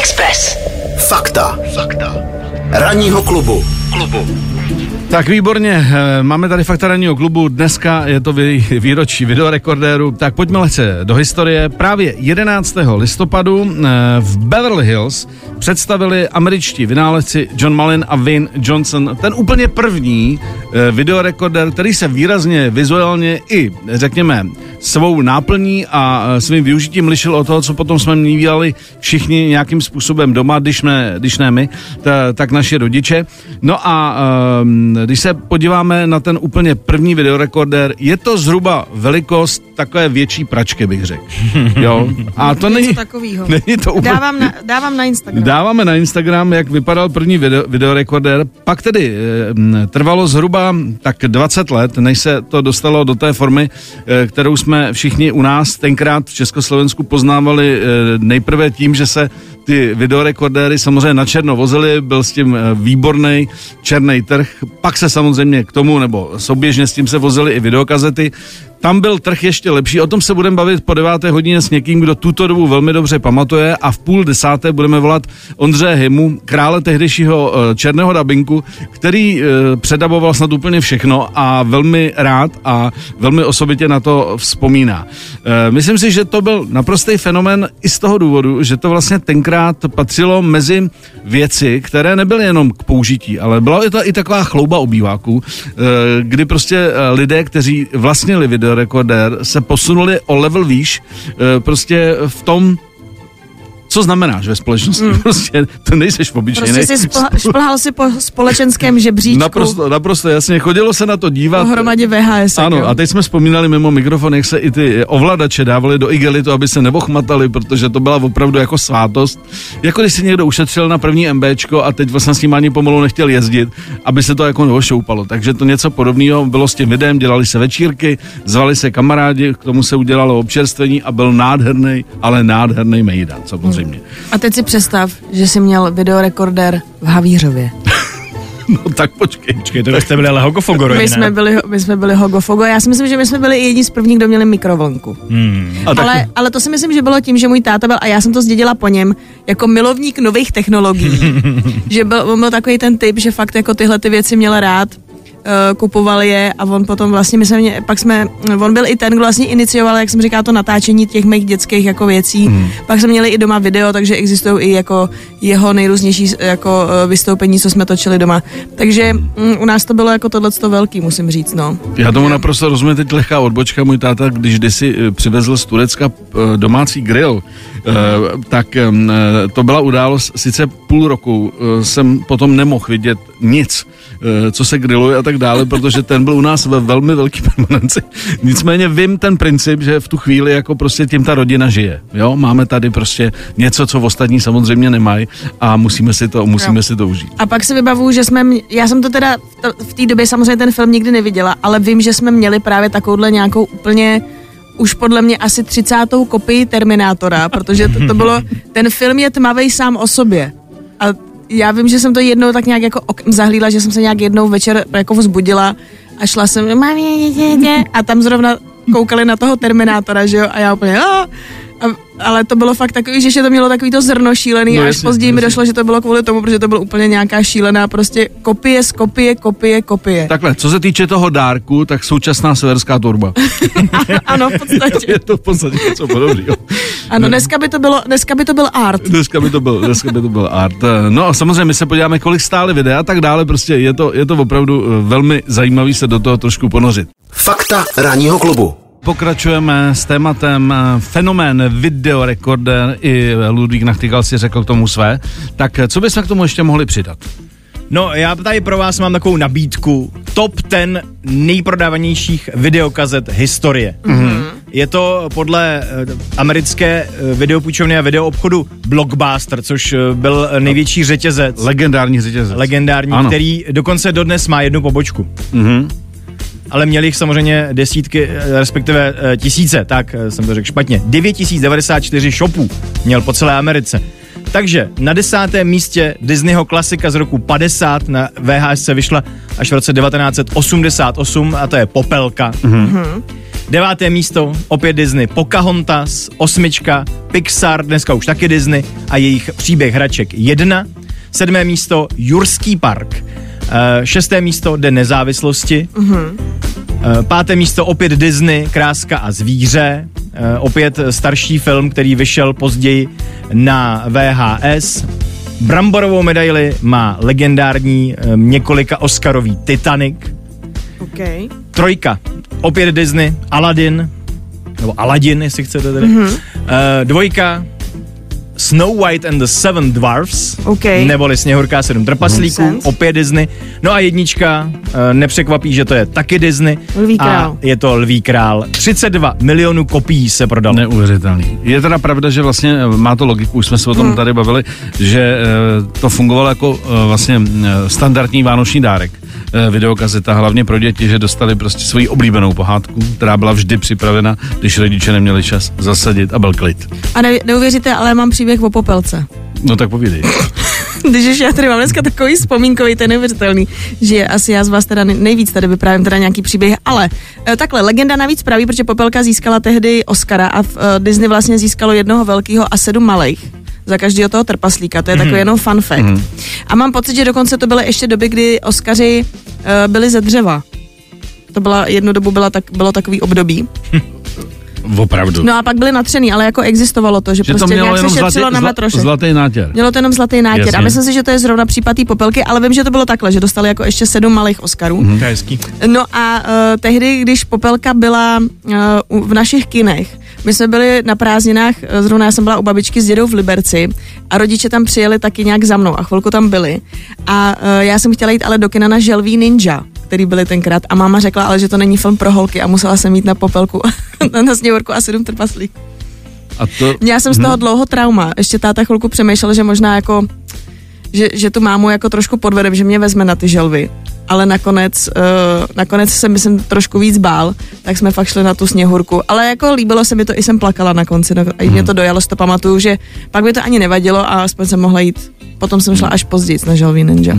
Express. Fakta. Fakta. Ranního klubu. Klubu. Tak výborně, eh, máme tady fakta ranního klubu, dneska je to vý, výročí videorekordéru, tak pojďme lehce do historie. Právě 11. listopadu eh, v Beverly Hills představili američtí vynálezci John Mullen a Wayne Johnson ten úplně první eh, videorekordér, který se výrazně vizuálně i, řekněme, svou náplní a svým využitím lišil od toho, co potom jsme mývali všichni nějakým způsobem doma, když ne, když ne my, ta, tak naši rodiče. No a když se podíváme na ten úplně první videorekordér, je to zhruba velikost takové větší pračky, bych řekl. Jo? A to není, není to úplně... Dávám na, dávám na Instagram. Dáváme na Instagram, jak vypadal první video, videorekordér. Pak tedy e, trvalo zhruba tak 20 let, než se to dostalo do té formy, e, kterou jsme všichni u nás tenkrát v Československu poznávali e, nejprve tím, že se ty videorekordéry samozřejmě na černo vozily, byl s tím výborný černý trh, pak se samozřejmě k tomu, nebo souběžně s tím se vozily i videokazety, tam byl trh ještě lepší, o tom se budeme bavit po deváté hodině s někým, kdo tuto dobu velmi dobře pamatuje a v půl desáté budeme volat Ondřeje Himu, krále tehdejšího eh, černého dabinku, který eh, předaboval snad úplně všechno a velmi rád a velmi osobitě na to vzpomíná. Eh, myslím si, že to byl naprostý fenomen i z toho důvodu, že to vlastně tenkrát patřilo mezi věci, které nebyly jenom k použití, ale byla to i taková chlouba obýváků, kdy prostě lidé, kteří vlastnili video rekordér se posunuli o level výš, eh, prostě v tom, co znamená, že ve společnosti mm. prostě to nejseš obyčejný. Prostě si spl- šplhal si po společenském žebříčku. Naprosto, naprosto jasně, chodilo se na to dívat. Pohromadě VHS. Ano, jo. a teď jsme vzpomínali mimo mikrofon, jak se i ty ovladače dávali do igelitu, aby se nevochmatali, protože to byla opravdu jako svátost. Jako když si někdo ušetřil na první MBčko a teď vlastně s ním ani pomalu nechtěl jezdit, aby se to jako neošoupalo. Takže to něco podobného bylo s tím videem, dělali se večírky, zvali se kamarádi, k tomu se udělalo občerstvení a byl nádherný, ale nádherný mejdan, samozřejmě. Samozřejmě. A teď si představ, že jsi měl videorekordér v Havířově. No tak počkej. Počkej, to jste byli ale Hogofogo my jsme, byli, my jsme byli Hogofogo. Já si myslím, že my jsme byli jedni z prvních, kdo měli mikrovlnku. Hmm. Ale, ale to si myslím, že bylo tím, že můj táta byl, a já jsem to zdědila po něm, jako milovník nových technologií. že byl, on byl takový ten typ, že fakt jako tyhle ty věci měl rád kupoval je a on potom vlastně, my jsme, pak jsme, on byl i ten, kdo vlastně inicioval, jak jsem říkal, to natáčení těch mých dětských jako věcí. Mm. Pak jsme měli i doma video, takže existují i jako jeho nejrůznější jako uh, vystoupení, co jsme točili doma. Takže um, u nás to bylo jako tohle velký, musím říct, no. Já tomu naprosto rozumím, teď lehká odbočka, můj táta, když kdysi eh, přivezl z Turecka domácí grill, tak to byla událost, sice půl roku jsem potom nemohl vidět nic, co se grilluje a tak dále, protože ten byl u nás ve velmi velký permanenci. Nicméně vím ten princip, že v tu chvíli jako prostě tím ta rodina žije. Jo, máme tady prostě něco, co v ostatní samozřejmě nemají a musíme si to, musíme jo. si to užít. A pak si vybavuju, že jsme, já jsem to teda v té době samozřejmě ten film nikdy neviděla, ale vím, že jsme měli právě takovouhle nějakou úplně už podle mě asi 30. kopii Terminátora, protože to, to bylo, ten film je tmavý sám o sobě. A já vím, že jsem to jednou tak nějak jako okem zahlíla, že jsem se nějak jednou večer jako vzbudila a šla jsem, a tam zrovna koukali na toho Terminátora, že jo, a já úplně, a, ale to bylo fakt takový, že to mělo takový to zrno šílený no, a až jasně, později jasně. mi došlo, že to bylo kvůli tomu, protože to bylo úplně nějaká šílená prostě kopie z kopie, kopie, kopie. Takhle, co se týče toho dárku, tak současná severská torba. ano, v podstatě. je to v podstatě něco podobného. Ano, dneska by to bylo, dneska by to byl art. Dneska by to byl, dneska by to byl art. No a samozřejmě my se podíváme, kolik stály videa a tak dále, prostě je to, je to opravdu eh, velmi zajímavý se do toho trošku ponořit. Fakta ranního klubu. Pokračujeme s tématem eh, fenomén videorekorder i Ludvík Nachtigal si řekl k tomu své. Tak eh, co bychom k tomu ještě mohli přidat? No, já tady pro vás mám takovou nabídku. Top 10 nejprodávanějších videokazet historie. Mm-hmm. Je to podle eh, americké videopůjčovny a videoobchodu Blockbuster, což byl největší řetězec. Legendární řetězec. Legendární, ano. který dokonce dodnes má jednu pobočku. Mm-hmm ale měli jich samozřejmě desítky, eh, respektive eh, tisíce, tak eh, jsem to řekl špatně. 9094 shopů měl po celé Americe. Takže na desátém místě Disneyho klasika z roku 50 na VHS se vyšla až v roce 1988 a to je Popelka. Mm-hmm. Deváté místo, opět Disney, Pocahontas, osmička, Pixar, dneska už taky Disney a jejich příběh hraček jedna. Sedmé místo, Jurský park. Uh, šesté místo, Den nezávislosti. Uh, páté místo, opět Disney, Kráska a zvíře. Uh, opět starší film, který vyšel později na VHS. Bramborovou medaili má legendární několika Oscarový Titanic. Okay. Trojka, opět Disney, Aladdin, nebo Aladdin, jestli chcete tedy. Mm-hmm. Uh, dvojka, Snow White and the Seven Dwarfs, Okay. neboli Sněhurka a sedm trpaslíků, sense. opět Disney. No a jednička, uh, nepřekvapí, že to je taky Disney. Lví a král. je to Lví král. 32 milionů kopií se prodalo. Neuvěřitelný. Je teda pravda, že vlastně eh, má to logiku, už jsme se o tom tady bavili, že eh, to fungovalo jako eh, vlastně eh, standardní vánoční dárek. Eh, Videokazeta, hlavně pro děti, že dostali prostě svoji oblíbenou pohádku, která byla vždy připravena, když rodiče neměli čas zasadit a byl klid. A ne, neuvěříte, ale mám příběh o popelce. No tak povídej. Když už já tady mám dneska takový vzpomínkový, to je neuvěřitelný, že asi já z vás teda nej- nejvíc tady vyprávím teda nějaký příběh, ale e, takhle, legenda navíc praví, protože Popelka získala tehdy Oscara a v, e, Disney vlastně získalo jednoho velkého a sedm malých za každého toho trpaslíka, to je takový jenom fun fact. A mám pocit, že dokonce to byly ještě doby, kdy Oscaři e, byli ze dřeva. To byla, jednu dobu byla tak, bylo takový období. Opravdu. No a pak byli natřený, ale jako existovalo to, že, že to prostě mělo nějak jenom se zlatý, šetřilo na zla, metroše. zlatý nátěr. Mělo to jenom zlatý nátěr. Jasně. A myslím si, že to je zrovna případ té popelky, ale vím, že to bylo takhle, že dostali jako ještě sedm malých Oscarů. Mhm. To je hezký. No a uh, tehdy, když popelka byla uh, v našich kinech, my jsme byli na prázdninách, eh, zrovna já jsem byla u babičky s dědou v Liberci a rodiče tam přijeli taky nějak za mnou a chvilku tam byli. A uh, já jsem chtěla jít ale do kina na Želví Ninja, který byli tenkrát a máma řekla ale, že to není film pro holky a musela jsem jít na popelku, na sněhurku a sedm trpaslík. A to, Měla jsem z toho dlouho trauma. Ještě táta chvilku přemýšlel, že možná jako, že, že tu mámu jako trošku podvedem, že mě vezme na ty želvy. Ale nakonec, uh, nakonec jsem myslím trošku víc bál, tak jsme fakt šli na tu sněhurku. Ale jako líbilo se mi to, i jsem plakala na konci, no, a mě to dojalo, si to pamatuju, že pak mi to ani nevadilo a aspoň jsem mohla jít. Potom jsem šla až později na želví ninja.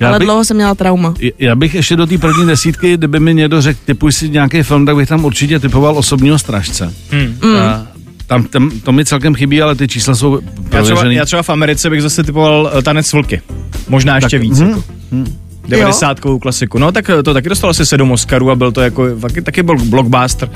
Já Ale bych- dlouho jsem měla trauma. Já bych ještě do té první desítky, kdyby mi někdo řekl, typuj si nějaký film, tak bych tam určitě typoval osobního strážce. Hmm. A tam, tam, to mi celkem chybí, ale ty čísla jsou Já třeba, prověřený. já třeba v Americe bych zase typoval eh, Tanec vlky. Možná ještě Tak, víc. hm, Jako. 90 klasiku. No tak eh, to taky dostalo asi 7 Oscarů a byl to jako taky, taky byl blockbuster.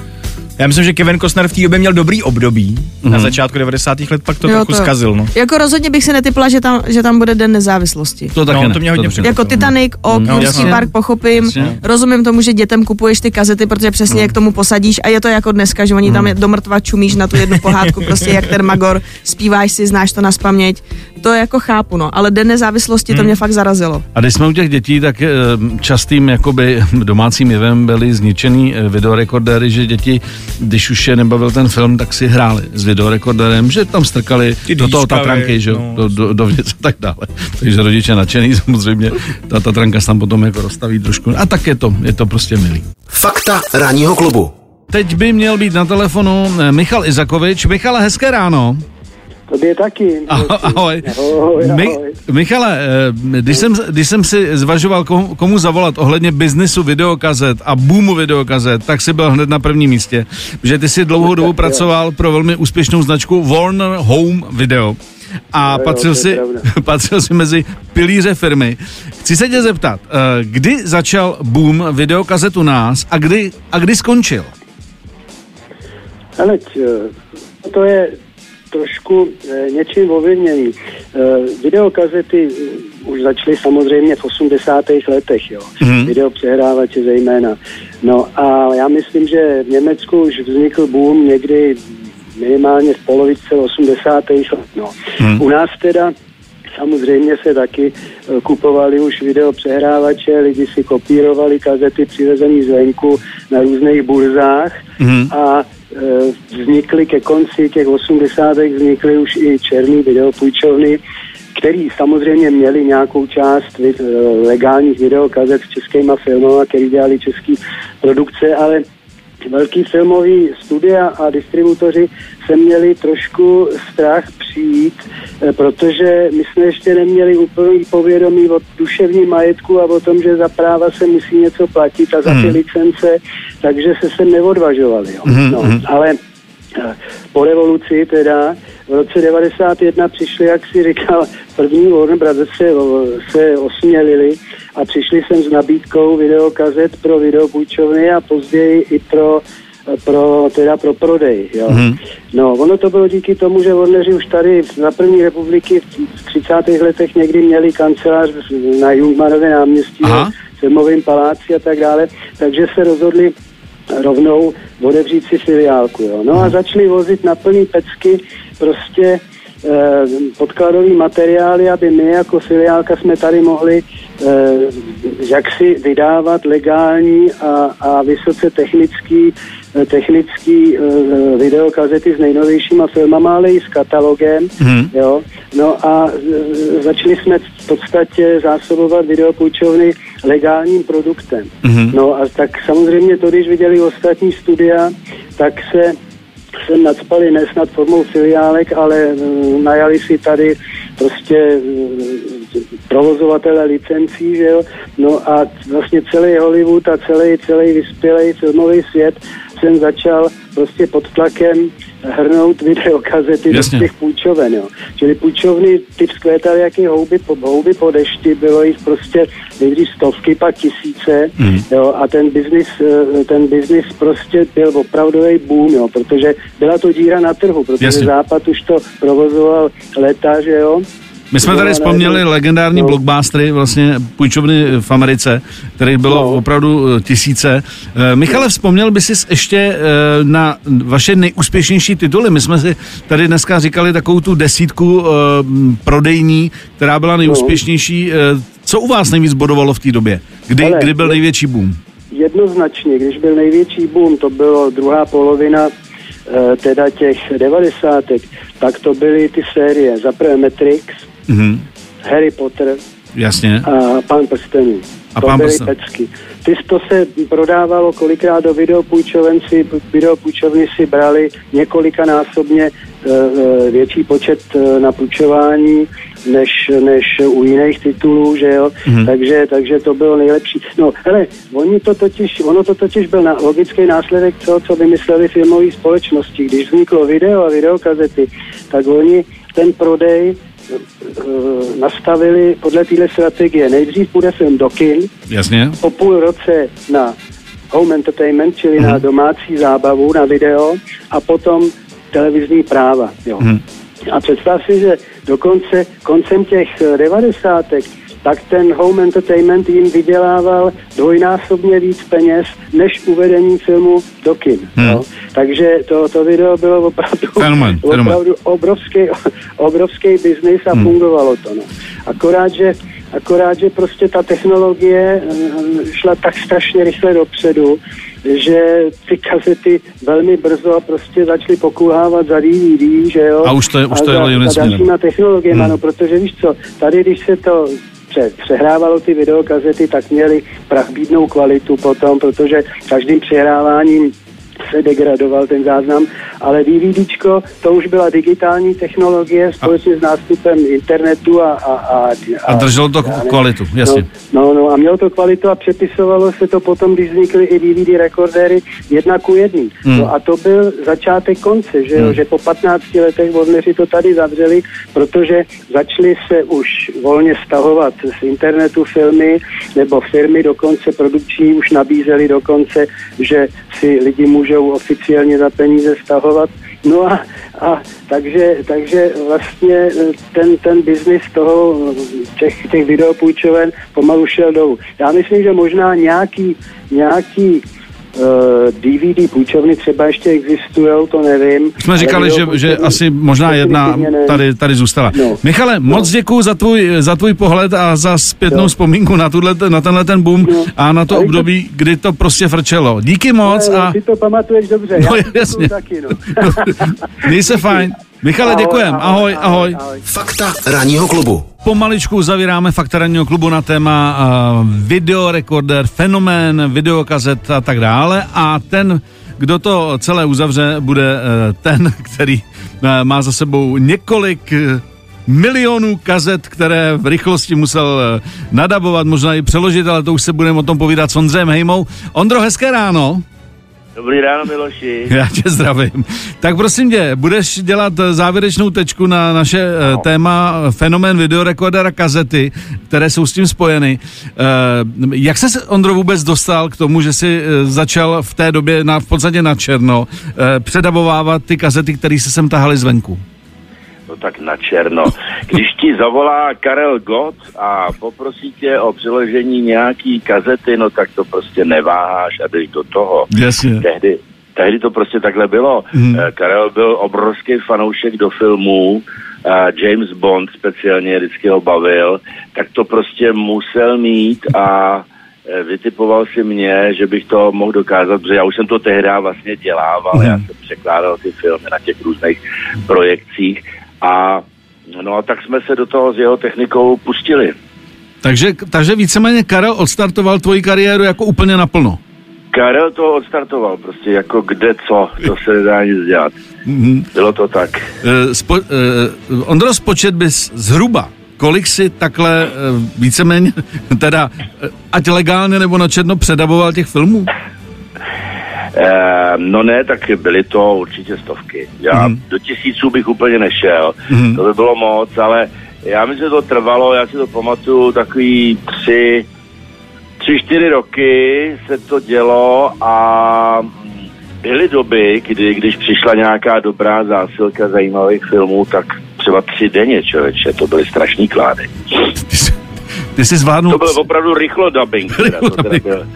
Já myslím, že Kevin Costner v té době měl dobrý období. Na začátku 90. let pak to Jo, trochu to- zkazil. No. Jako rozhodně bych si netypla, že tam, že tam bude Den nezávislosti. To taky No, ne, to mě hodně ne. Jako Titanic, ok, No, Jurský park, pochopím. Jasně. Rozumím tomu, že dětem kupuješ ty kazety, protože přesně jak tomu posadíš a je to jako dneska, že oni tam je do mrtva čumíš na tu jednu pohádku, prostě jak ten Magor, zpíváš si, znáš to na spaměť. To jako chápu, no, ale Den nezávislosti to mě fakt zarazilo. A když jsme u těch dětí, tak eh, častým jakoby domácím jevem byly zničený eh, videorekordéry, že děti, když už je nebavil ten film, tak si hráli s videorekordérem, že tam strkali Ty do toho tatranky, že? no. Do, do, do věc a tak dále. Takže rodiče nadšený samozřejmě, ta tatranka se tam potom jako rozstaví trošku. A tak je to, je to prostě milý. Fakta ranního klubu. Teď by měl být na telefonu eh, Michal Izakovič. Michale, hezké ráno. Tobě taky. Ahoj. ahoj. Ahoj, Mi, ahoj. Michale, eh, když jsem, když jsem si zvažoval, komu, komu zavolat ohledně biznisu videokazet a boomu videokazet, tak si byl hned na prvním místě, že ty si dlouhou dobu pracoval pro velmi úspěšnou značku Warner Home Video a jo, patřil, je si, patřil si mezi pilíře firmy. Chci se tě zeptat, eh, kdy začal boom videokazet u nás a kdy, a kdy skončil? Ale to je trošku eh, něčím ovlivněný. Eh, Videokazety eh, už začaly samozřejmě v 80. letech, jo. Mhm. Videopřehrávače zejména. No a já myslím, že v Německu už vznikl boom někdy minimálně v polovice 80. let. No. U nás teda Samozřejmě se taky kupovali už videopřehrávače, lidi si kopírovali kazety přivezený zvenku na různých burzách Mhm. a vznikly ke konci těch 80. vznikly už i černý videopůjčovny, který samozřejmě měli nějakou část eh, legálních videokazet s českýma filmama, který dělali český produkce, ale velký filmový studia a distributoři se měli trošku strach přijít, eh, protože my jsme ještě neměli úplný povědomí o duševním majetku a o tom, že za práva se musí něco platit a za ty Hmm. licence, takže se sem neodvažovali. Jo. Mhm, No, mhm. ale eh, po revoluci teda v roce 91 přišli, jak si říkal, první Warner Brothers se, se osmělili a přišli sem s nabídkou videokazet pro videopůjčovny a později i pro pro, teda pro prodej. Jo. Mhm. No, ono to bylo díky tomu, že Warneri už tady za první republiky v 30. letech někdy měli kancelář na Jungmanově náměstí, v filmovém paláci a tak dále, takže se rozhodli rovnou otevřít si filiálku. Jo. No a začali vozit na plný pecky prostě podkladový materiály, aby my jako filiálka jsme tady mohli eh, jaksi vydávat legální a, a vysoce technický, eh, technický eh, videokazety s nejnovějšíma filmama, ale i s katalogem. Mhm. Jo? No a začali jsme v podstatě zásobovat videopůjčovny legálním produktem. Mhm. No a tak samozřejmě to, když viděli ostatní studia, tak se se nadspali ne snad formou filiálek, ale e, najali si tady prostě e, provozovatele licencí, že jo? No a vlastně celý Hollywood a celý, celý vyspělý filmový svět jsem začal prostě pod tlakem hrnout videokazety Jasně. do těch půjčoven, jo. Čili půjčovny ty vzkvétaly jaký houby po, houby po dešti, bylo jich prostě nejdřív stovky, pak tisíce, Mhm. jo, a ten biznis, eh, ten biznis prostě byl opravdový boom, jo, protože byla to díra na trhu, protože Jasně. Západ už to provozoval leta, že jo. My jsme No, tady vzpomněli legendární no. blockbustery, vlastně půjčovny v Americe, kterých bylo No. opravdu eh, tisíce. Eh, Michale, vzpomněl by si ještě eh, na vaše nejúspěšnější tituly. My jsme si tady dneska říkali takovou tu desítku prodejní, která byla nejúspěšnější. Eh, Co u vás nejvíc bodovalo v té době? Kdy, kdy byl největší boom? Jednoznačně, když byl největší boom, to bylo druhá polovina teda těch devadesátek, tak to byly ty série. Za prvé Matrix, Mhm. Harry Potter Jasně. a Pán prstenů. A to Pán byly pecky. Ty to se prodávalo kolikrát do videopůjčoven si, videopůjčovny si brali několikanásobně eh, eh, větší počet eh, na půjčování než, než u jiných titulů, že jo, Mhm. takže, takže to bylo nejlepší. No, hele, oni to totiž, ono to totiž byl na, logický následek toho, co vymysleli filmové společnosti. Když vzniklo video a videokazety, tak oni ten prodej eh, nastavili podle téhle strategie. Nejdřív půjde film do kin, Jasně. po půl roce na home entertainment, čili na domácí zábavu, na video a potom televizní práva. Jo. Mhm. A představ si, že dokonce koncem těch eh, devadesátek tak ten home entertainment jim vydělával dvojnásobně víc peněz než uvedení filmu do kin. Hmm. Jo. Takže to, to video bylo opravdu, fenomén. opravdu obrovský, obrovský biznis a Hmm. fungovalo to. No. Akorát, že Akorát, že prostě ta technologie eh, šla tak strašně rychle dopředu, že ty kazety velmi brzo prostě začaly pokulhávat za DVD, že jo? A už to je- už to a jelo za, jiným za dalšíma technologiemi, Hmm. no, protože víš co, tady když se to pře- přehrávalo ty videokazety, tak měly prachbídnou kvalitu potom, protože každým přehráváním se degradoval ten záznam, ale DVDčko, to už byla digitální technologie společně s nástupem internetu a... A, a, A drželo to ne- kvalitu, jasně. No, no, no, a mělo to kvalitu a přepisovalo se to potom, když vznikly i DVD rekordéry jedna ku jedný. Hmm. No a to byl začátek konce, že, Hmm. že po 15 letech Warneri to tady zavřeli, protože začaly se už volně stahovat z internetu filmy, nebo firmy dokonce produkční už nabízely dokonce, že si lidi můžou oficiálně za peníze stahovat. No a, a takže, takže vlastně eh, ten, ten biznis toho, eh, těch, těch videopůjčoven pomalu šel dolů. Já myslím, že možná nějaký, nějaký DVD půjčovny třeba ještě existují, to nevím. Jsme ale říkali, že, že asi možná jedna tady, tady zůstala. No. Michale, moc děkuji za tvůj, za tvůj pohled a za zpětnou Jo. vzpomínku na, tuhle, na tenhle ten boom No. a na to to- období, kdy to prostě frčelo. Díky moc Ne, a Ty to pamatuješ dobře, No, já to jasně. taky, no. měj se fajn. Michale, Ahoj, děkujem. Ahoj, ahoj. ahoj. Fakta ranního klubu. Pomaličku zavíráme fakta ranního klubu na téma uh, videorekorder, fenomén, videokazet a tak dále. A ten kdo to celé uzavře, bude eh, ten, který eh, má za sebou několik eh, milionů kazet, které v rychlosti musel nadabovat, možná i přeložit, ale to už se budeme o tom povídat s Ondřejem Hejmou. Ondro, hezké ráno. Dobrý ráno, Miloši. Já tě zdravím. Tak prosím tě, budeš dělat eh, závěrečnou tečku na naše no. téma fenomén videorekordera kazety, které jsou s tím spojeny. Jak se Ondro vůbec dostal k tomu, že si začal v té době na, v podstatě na černo předavovávat ty kazety, které se sem tahaly zvenku? No tak na černo. Když ti zavolá Karel Gott a poprosí tě o přeložení nějaký kazety, no tak to prostě neváháš a jdeš do toho. Jasně. Tehdy, tehdy to prostě takhle bylo. Mhm. Mm. Karel byl obrovský fanoušek do filmů, James Bond speciálně vždycky ho bavil, tak to prostě musel mít a e, vytipoval si mě, že bych to mohl dokázat, protože já už jsem to tehdy vlastně dělával, Mhm. já jsem překládal ty filmy na těch různých projekcích a no a tak jsme se do toho s jeho technikou pustili. Takže, takže víceméně Karel odstartoval tvoji kariéru jako úplně naplno. Karel to odstartoval prostě jako kde co, to se nedá nic dělat. Mhm. Bylo to tak. Eh, Spo, uh, Ondro, spočet bys zhruba, kolik si takhle uh, víceméně, teda ať legálně nebo na černo předavoval těch filmů? Eh, no ne, tak byly to určitě stovky. Já Mhm. do tisíců bych úplně nešel, Mhm. to by bylo moc, ale já myslím, že to trvalo, já si to pamatuju, takový tři, tři, čtyři roky se to dělo a mm, byly doby, kdy když přišla nějaká dobrá zásilka zajímavých filmů, tak třeba tři denně, člověče, to byly strašný klády. Ty jsi, zvládnul, To byl opravdu rychlo dubbing. Teda, to teda byl.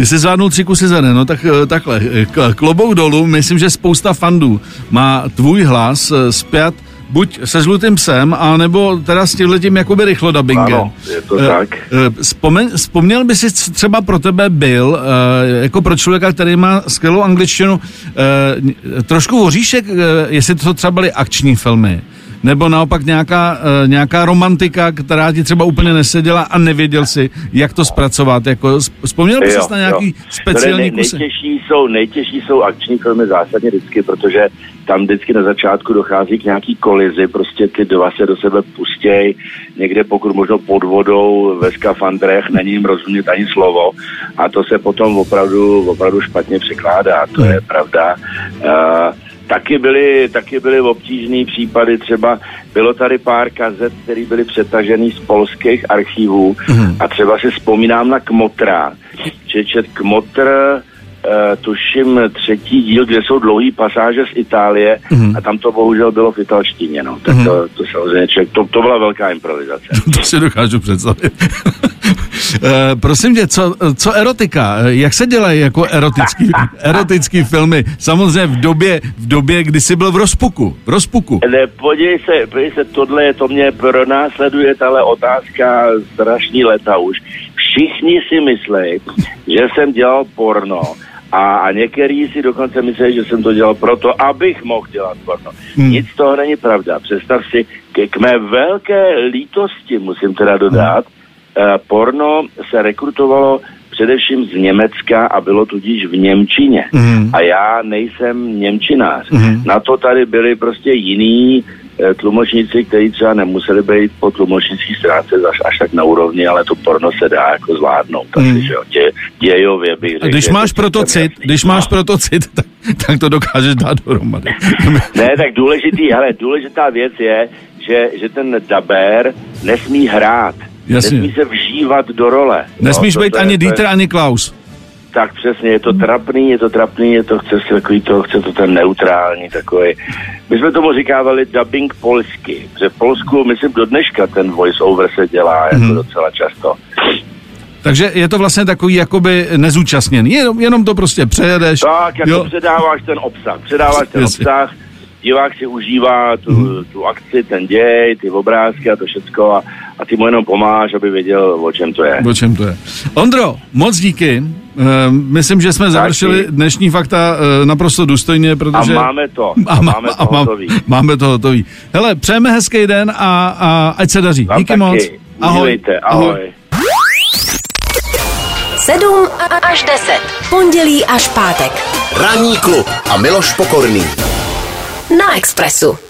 Ty jsi zvládnul tři kusy za den, no tak eh, takhle, eh, klobouk dolů, myslím, že spousta fandů má tvůj hlas eh, zpět buď se žlutým psem, anebo teda s tímhletím jakoby rychlo dubbingem. Ano, je to Eh, tak. eh, Vzpomen, vzpomněl by si, třeba pro tebe byl, eh, jako pro člověka, který má skvělou angličtinu, eh, trošku voříšek, eh, jestli to třeba byly akční filmy, nebo naopak nějaká, eh, nějaká romantika, která ti třeba úplně neseděla a nevěděl si, jak to zpracovat. Jako, vzpomněl by Jo, si na nějaký jo. speciální Nej, kusy? nejtěžší, jsou, nejtěžší jsou akční filmy zásadně vždycky, protože tam vždycky na začátku dochází k nějaký kolizi, prostě ty dva se do sebe pustěj, někde pokud možno pod vodou ve skafandrech, není jim rozumět ani slovo a to se potom opravdu, opravdu špatně překládá, to je pravda. Uh, Taky byly, taky byly obtížné případy, třeba bylo tady pár kazet, které byly přetažený z polských archivů a třeba si vzpomínám na Kmotra. Čečet Kmotr, tuším třetí díl, kde jsou dlouhý pasáže z Itálie a tam to bohužel bylo v italštině, no. Tak to, to samozřejmě člověk, to, to byla velká improvizace. To si dokážu představit. Eh, prosím tě, co, co erotika? Eh, Jak se dělají jako erotický, erotický filmy? Samozřejmě v době, v době, kdy jsi byl v rozpuku. V rozpuku. Ne, podívej se, podívej se, tohle je, to mě pronásleduje tahle otázka strašný leta už. Všichni si myslí, že jsem dělal porno a, a některý si dokonce myslí, že jsem to dělal proto, abych mohl dělat porno. Hmm. Nic z toho není pravda. Představ si, k, k mé velké lítosti, musím teda dodat, hmm. uh, porno se rekrutovalo především z Německa a bylo tudíž v Němčině. Mhm. A já nejsem Němčinář. Mhm. Na to tady byli prostě jiní eh, tlumočníci, kteří třeba nemuseli být po tlumočnický stránce až, až tak na úrovni, ale to porno se dá jako zvládnout. Takže, Mhm. že jo, dě, dějově bych řekl, když máš to pro to celkem cit, jasný. když máš pro to cit, tak, tak to dokážeš dát dohromady. Ne, tak důležitý, hele, důležitá věc je, že, že ten daber nesmí hrát. Jasně. Nesmí se vžívat do role. Nesmíš to- být ani je- Dieter, ani Klaus. Tak přesně, je to trapný, je to trapný, je to, chce se takový to, chce to ten neutrální takový. My jsme tomu říkávali dubbing polsky, že v Polsku, myslím, do dneška ten voice over se dělá jako Mhm. docela často. Takže je to vlastně takový jakoby nezúčastněný. Jenom, jenom to prostě přejedeš. Tak, jako Jo. předáváš ten obsah, předáváš ten Jasně. obsah, divák si užívá tu, Mhm. tu akci, ten děj, ty obrázky a to všecko a, a ty mu jenom pomáháš, aby věděl, o čem to je. O čem to je? Ondro, moc díky. Uh, myslím, že jsme završili dnešní fakta uh, naprosto důstojně, A protože... máme to, a máme to mám- hotový. máme to hotový. Hele, přejeme hezký den a, a ať se daří. Vám díky taky. moc. Užívejte, ahoj. 7 až 10. Pondělí až pátek. Ranní klub a Miloš Pokorný. Na Expressu.